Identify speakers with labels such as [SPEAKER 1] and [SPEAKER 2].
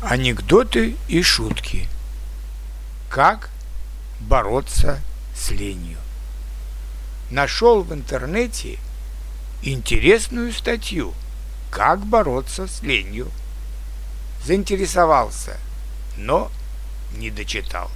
[SPEAKER 1] Анекдоты и шутки. Как бороться с ленью. Нашел в интернете интересную статью «Как бороться с ленью». Заинтересовался, но не дочитал.